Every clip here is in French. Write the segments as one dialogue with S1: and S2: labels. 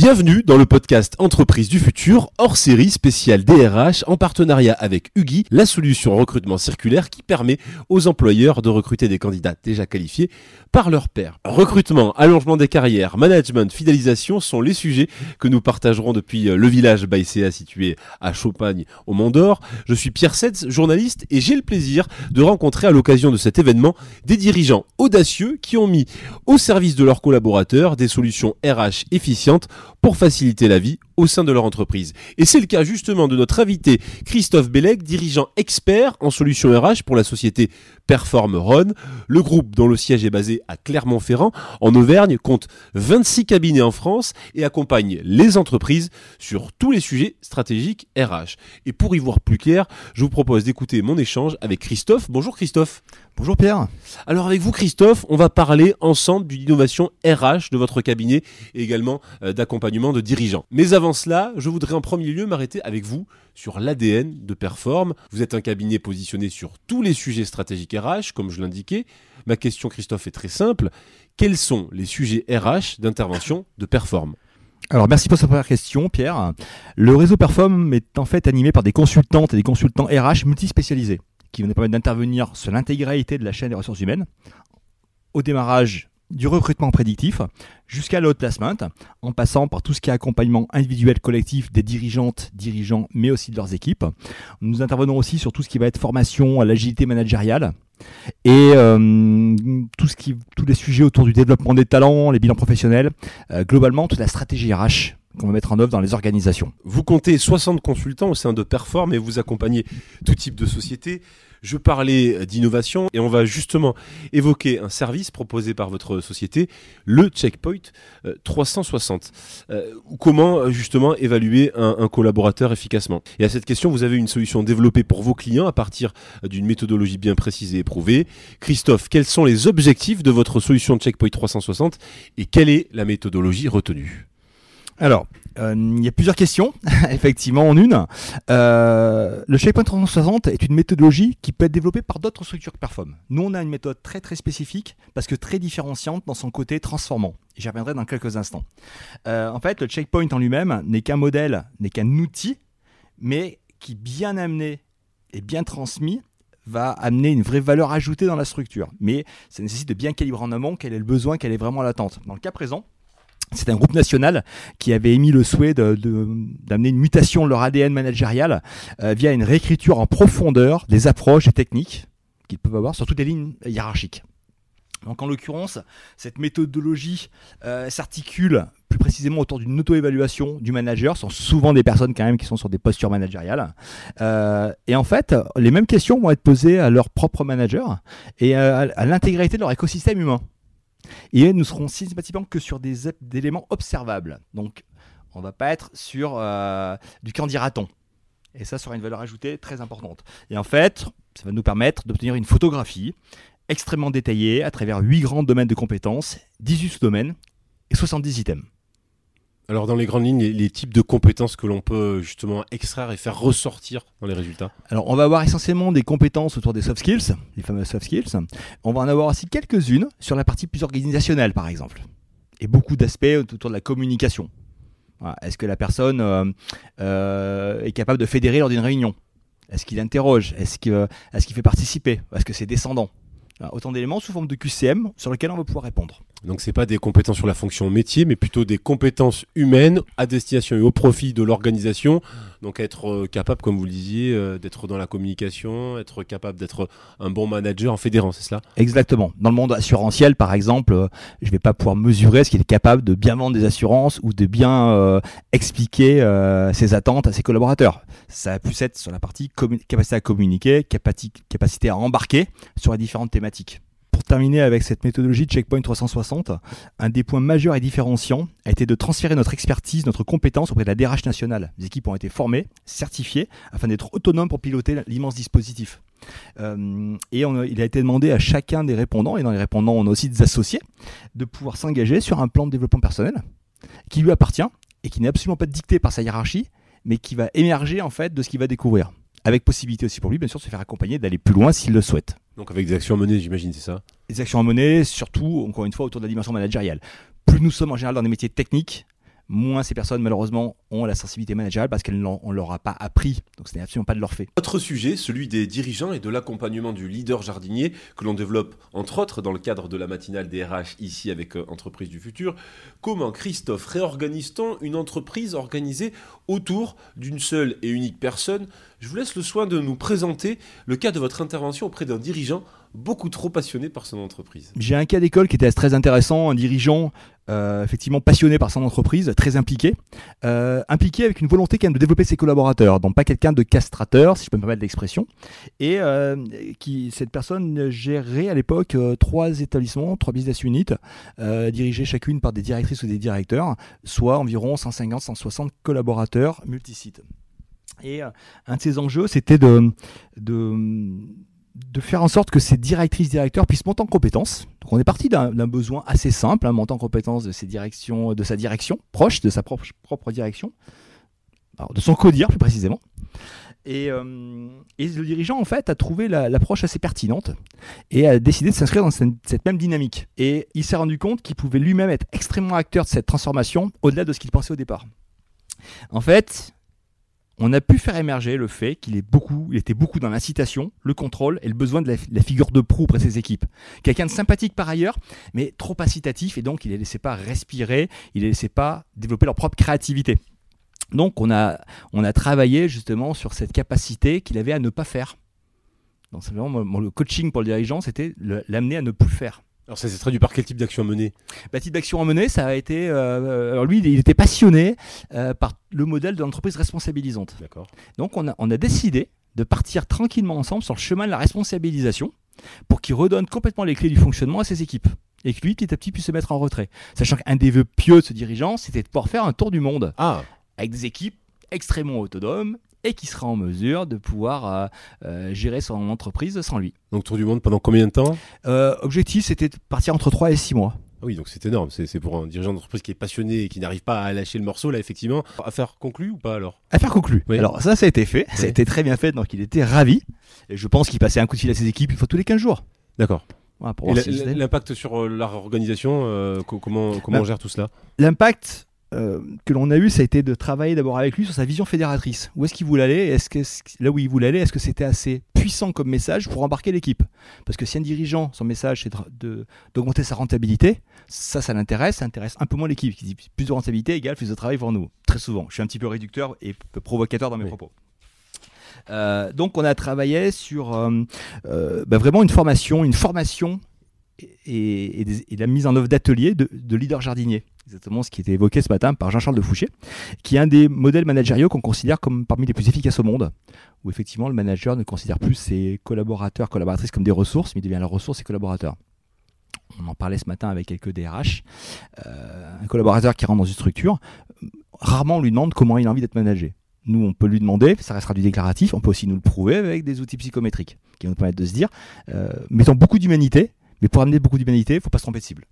S1: Bienvenue dans le podcast Entreprise du futur, hors série spéciale DRH en partenariat avec Ugi, la solution recrutement circulaire qui permet aux employeurs de recruter des candidats déjà qualifiés par leur père. Recrutement, allongement des carrières, management, fidélisation sont les sujets que nous partagerons depuis euh, le village Baïséa situé à Champagne au Mont d'Or. Je suis Pierre Setz, journaliste et j'ai le plaisir de rencontrer à l'occasion de cet événement des dirigeants audacieux qui ont mis au service de leurs collaborateurs des solutions RH efficientes pour faciliter la vie au sein de leur entreprise. Et c'est le cas justement de notre invité Christophe Bellec, dirigeant expert en solutions RH pour la société Perform Ron. Le groupe dont le siège est basé à Clermont-Ferrand en Auvergne compte 26 cabinets en France et accompagne les entreprises sur tous les sujets stratégiques RH. Et pour y voir plus clair, je vous propose d'écouter mon échange avec Christophe. Bonjour Christophe.
S2: Bonjour Pierre.
S1: Alors avec vous Christophe, on va parler ensemble d'une innovation RH de votre cabinet et également euh, d'accompagnement de dirigeants. Mais avant cela, je voudrais en premier lieu m'arrêter avec vous sur l'ADN de Perform. Vous êtes un cabinet positionné sur tous les sujets stratégiques RH, comme je l'indiquais. Ma question Christophe est très simple. Quels sont les sujets RH d'intervention de Perform?
S2: Alors merci pour cette première question Pierre. Le réseau Perform est en fait animé par des consultantes et des consultants RH multispécialisés qui nous permettre d'intervenir sur l'intégralité de la chaîne des ressources humaines au démarrage du recrutement prédictif jusqu'à placement, en passant par tout ce qui est accompagnement individuel collectif des dirigeantes, dirigeants, mais aussi de leurs équipes. Nous intervenons aussi sur tout ce qui va être formation à l'agilité managériale et euh, tous les sujets autour du développement des talents, les bilans professionnels, euh, globalement toute la stratégie RH qu'on va mettre en œuvre dans les organisations.
S1: Vous comptez 60 consultants au sein de Perform et vous accompagnez tout type de société. Je parlais d'innovation et on va justement évoquer un service proposé par votre société, le Checkpoint 360. Euh, euh, comment justement évaluer un, un, collaborateur efficacement? Et à cette question, vous avez une solution développée pour vos clients à partir d'une méthodologie bien précise et éprouvée. Christophe, quels sont les objectifs de votre solution Checkpoint 360 et quelle est la méthodologie retenue?
S2: Alors, euh, il y a plusieurs questions, effectivement, en une. Euh, le Shapepoint 360 est une méthodologie qui peut être développée par d'autres structures que Perform. Nous, on a une méthode très très spécifique parce que très différenciante dans son côté transformant. J'y reviendrai dans quelques instants. Euh, en fait, le checkpoint en lui-même n'est qu'un modèle, n'est qu'un outil, mais qui, bien amené et bien transmis, va amener une vraie valeur ajoutée dans la structure. Mais ça nécessite de bien calibrer en amont quel est le besoin, quelle est vraiment l'attente. Dans le cas présent, c'est un groupe national qui avait émis le souhait d'amener une mutation de leur ADN managérial euh, via une réécriture en profondeur des approches et techniques qu'ils peuvent avoir sur toutes les lignes hiérarchiques. Donc en l'occurrence, cette méthodologie euh, s'articule plus précisément autour d'une auto-évaluation du manager. Ce sont souvent des personnes quand même qui sont sur des postures managériales. Euh, et en fait, les mêmes questions vont être posées à leur propre manager et à l'intégralité de leur écosystème humain. Et nous serons systématiquement que sur des, éléments observables. Donc, on ne va pas être sur euh, du candidaton. Et ça sera une valeur ajoutée très importante. Et en fait, ça va nous permettre d'obtenir une photographie extrêmement détaillée à travers 8 grands domaines de compétences, 18 sous-domaines et 70 items.
S1: Alors dans les grandes lignes, les, types de compétences que l'on peut justement extraire et faire ressortir dans les résultats
S2: Alors on va avoir essentiellement des compétences autour des soft skills, les fameux soft skills. On va en avoir aussi quelques-unes sur la partie plus organisationnelle par exemple. Et beaucoup d'aspects autour de la communication. Est-ce que la personne euh, euh, est capable de fédérer lors d'une réunion? Est-ce qu'il interroge? Est-ce qu'il fait participer? Est-ce que c'est descendant? Autant d'éléments sous forme de QCM sur lesquels on va pouvoir répondre.
S1: Donc c'est pas des compétences sur la fonction métier, mais plutôt des compétences humaines à destination et au profit de l'organisation. Donc être euh, capable, comme vous le disiez, euh, d'être dans la communication, être capable d'être un bon manager en fédérant, c'est cela?
S2: Exactement. Dans le monde assurantiel, par exemple, euh, je vais pas pouvoir mesurer ce qu'il est capable de bien vendre des assurances ou de bien expliquer ses attentes à ses collaborateurs. Ça va plus être sur la partie capacité à communiquer, capacité à embarquer sur les différentes thématiques pour terminer avec cette méthodologie de Checkpoint 360, un des points majeurs et différenciants a été de transférer notre expertise, notre compétence auprès de la DRH nationale. Les équipes ont été formées, certifiées, afin d'être autonomes pour piloter l'immense dispositif. Euh, et il a été demandé à chacun des répondants, et dans les répondants on a aussi des associés, de pouvoir s'engager sur un plan de développement personnel qui lui appartient et qui n'est absolument pas dicté par sa hiérarchie, mais qui va émerger en fait de ce qu'il va découvrir. Avec possibilité aussi pour lui, bien sûr, de se faire accompagner, d'aller plus loin s'il le souhaite.
S1: Donc avec des actions à mener, j'imagine, c'est ça?
S2: Des actions à mener, surtout, encore une fois, autour de la dimension managériale. Plus nous sommes en général dans des métiers techniques, moins ces personnes malheureusement ont la sensibilité managériale parce qu'on ne leur a pas appris. Donc ce n'est absolument pas de leur fait.
S1: Autre sujet, celui des dirigeants et de l'accompagnement du leader jardinier que l'on développe entre autres dans le cadre de la matinale des RH ici avec euh, Entreprise du futur. Comment Christophe réorganise-t-on une entreprise organisée autour d'une seule et unique personne? Je vous laisse le soin de nous présenter le cas de votre intervention auprès d'un dirigeant beaucoup trop passionné par son entreprise.
S2: J'ai un cas d'école qui était très intéressant, un dirigeant euh, effectivement passionné par son entreprise, très impliqué, euh, impliqué avec une volonté quand même de développer ses collaborateurs, donc pas quelqu'un de castrateur, si je peux me permettre l'expression, et euh, qui cette personne gérait à l'époque trois établissements, trois business units, dirigés chacune par des directrices ou des directeurs, soit environ 150-160 collaborateurs multisites. Et un de ses enjeux, c'était de, de de faire en sorte que ces directrices directeurs puissent monter en compétences. Donc on est parti d'un besoin assez simple, hein, monter en compétence de, ses directions, de sa direction, proche de sa propre, propre direction, de son codir plus précisément. Euh, et, le dirigeant, en fait, a trouvé l'approche assez pertinente et a décidé de s'inscrire dans cette, cette, même dynamique. Et il s'est rendu compte qu'il pouvait lui-même être extrêmement acteur de cette transformation au-delà de ce qu'il pensait au départ. En fait, on a pu faire émerger le fait qu'il était beaucoup dans l'incitation, le contrôle et le besoin de la, figure de proue auprès de ses équipes. Quelqu'un de sympathique par ailleurs, mais trop incitatif et donc il ne les laissait pas respirer, il ne les laissait pas développer leur propre créativité. Donc on a, travaillé justement sur cette capacité qu'il avait à ne pas faire. Donc vraiment le coaching pour le dirigeant, c'était l'amener à ne plus faire.
S1: Alors ça s'est traduit par quel type d'action à mener?
S2: Bah, Type d'action à mener, ça a été... Euh, alors lui, il était passionné euh, par le modèle de l'entreprise responsabilisante.
S1: D'accord.
S2: Donc on a, on a décidé de partir tranquillement ensemble sur le chemin de la responsabilisation pour qu'il redonne complètement les clés du fonctionnement à ses équipes et que lui, petit à petit, puisse se mettre en retrait. Sachant qu'un des vœux pieux de ce dirigeant, c'était de pouvoir faire un tour du monde
S1: ah.
S2: avec des équipes extrêmement autonomes et qui sera en mesure de pouvoir euh, euh, gérer son entreprise sans lui.
S1: Donc tour du monde pendant combien de temps?
S2: Euh, Objectif, c'était de partir entre 3 et 6 mois.
S1: Ah oui, donc c'est énorme. C'est pour un dirigeant d'entreprise qui est passionné et qui n'arrive pas à lâcher le morceau, là, effectivement. Affaire conclue ou pas alors?
S2: Affaire conclue. Alors ça, ça a été fait. Ça a été très bien fait, donc il était ravi. Et je pense qu'il passait un coup de fil à ses équipes une fois tous les 15 jours.
S1: D'accord. L'impact sur la réorganisation, comment, comment on gère tout cela?
S2: L'impact, euh, que l'on a eu, ça a été de travailler d'abord avec lui sur sa vision fédératrice. Où est-ce qu'il voulait aller? Est-ce que là où il voulait aller, est-ce que c'était assez puissant comme message pour embarquer l'équipe? Parce que si un dirigeant, son message c'est d'augmenter sa rentabilité, ça, ça l'intéresse, ça intéresse un peu moins l'équipe qui dit plus de rentabilité égale plus de travail pour nous. Très souvent, je suis un petit peu réducteur et provocateur dans mes propos. Euh, donc on a travaillé sur euh, bah, vraiment une formation, une formation et, la mise en œuvre d'ateliers de, de leaders jardiniers exactement ce qui était évoqué ce matin par Jean-Charles de Fouché, qui est un des modèles managériaux qu'on considère comme parmi les plus efficaces au monde, où effectivement le manager ne considère plus ses collaborateurs, collaboratrices comme des ressources, mais devient la ressource et collaborateur. On en parlait ce matin avec quelques DRH. Euh, un collaborateur qui rentre dans une structure, rarement on lui demande comment il a envie d'être managé. Nous, on peut lui demander, ça restera du déclaratif, on peut aussi nous le prouver avec des outils psychométriques qui vont nous permettre de se dire, euh, mettons beaucoup d'humanité, mais pour amener beaucoup d'humanité, il ne faut pas se tromper de cible.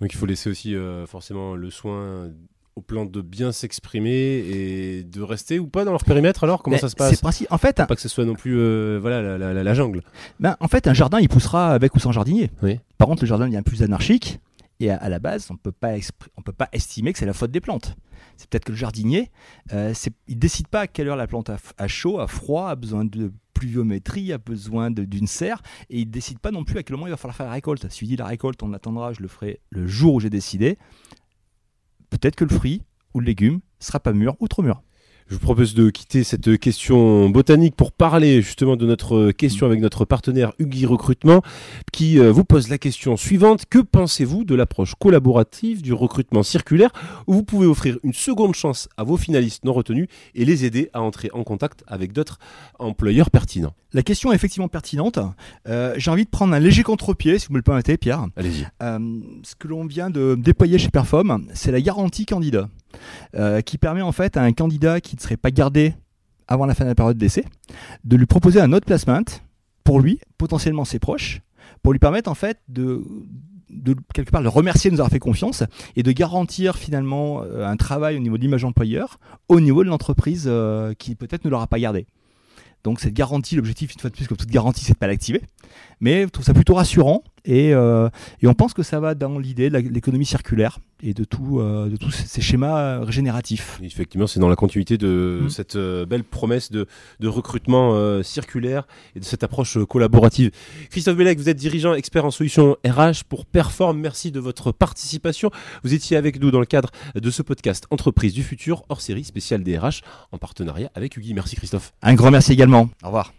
S1: Donc il faut laisser aussi euh, forcément le soin au plan de bien s'exprimer et de rester ou pas dans leur périmètre alors? Comment ça se passe?
S2: En fait,
S1: pas que ce soit non plus euh, voilà la, jungle.
S2: Ben, en fait, un jardin il poussera avec ou sans jardinier. Par contre, le jardin devient plus anarchique et à, la base, on peut pas on peut pas estimer que c'est la faute des plantes. C'est peut-être que le jardinier, euh, il décide pas à quelle heure la plante a, chaud, a froid, a besoin de a besoin d'une serre, et il décide pas non plus à quel moment il va falloir faire la récolte. Si je dis la récolte, on attendra, je le ferai le jour où j'ai décidé. Peut-être que le fruit ou le légume sera pas mûr ou trop mûr.
S1: Je vous propose de quitter cette question botanique pour parler justement de notre question avec notre partenaire Hugui Recrutement qui euh, vous pose la question suivante. Que pensez-vous de l'approche collaborative du recrutement circulaire où vous pouvez offrir une seconde chance à vos finalistes non retenus et les aider à entrer en contact avec d'autres employeurs pertinents?
S2: La question est effectivement pertinente. Euh, j'ai envie de prendre un léger contre-pied, si vous me le permettez, Pierre.
S1: Allez-y.
S2: Euh, ce que l'on vient de déployer chez Perform, c'est la garantie candidat. Euh, qui permet en fait à un candidat qui ne serait pas gardé avant la fin de la période d'essai de lui proposer un autre placement pour lui, potentiellement ses proches, pour lui permettre en fait de, quelque part le remercier de nous avoir fait confiance et de garantir finalement euh, un travail au niveau de l'image employeur, au niveau de l'entreprise euh, qui peut-être ne l'aura pas gardé. Donc cette garantie, l'objectif une fois de plus comme toute garantie, c'est de pas l'activer. Mais je trouve ça plutôt rassurant et, euh, et on pense que ça va dans l'idée de l'économie circulaire et de, tout, euh, de tous ces schémas régénératifs.
S1: Effectivement, c'est dans la continuité de
S2: Mm.
S1: cette euh, belle promesse de, de recrutement euh, circulaire et de cette approche euh, collaborative. Christophe Bellec, vous êtes dirigeant expert en solutions RH pour Perform. Merci de votre participation. Vous étiez avec nous dans le cadre de ce podcast Entreprise du futur hors série spéciale DRH en partenariat avec Hugues. Merci Christophe.
S2: Un grand merci également. Au revoir.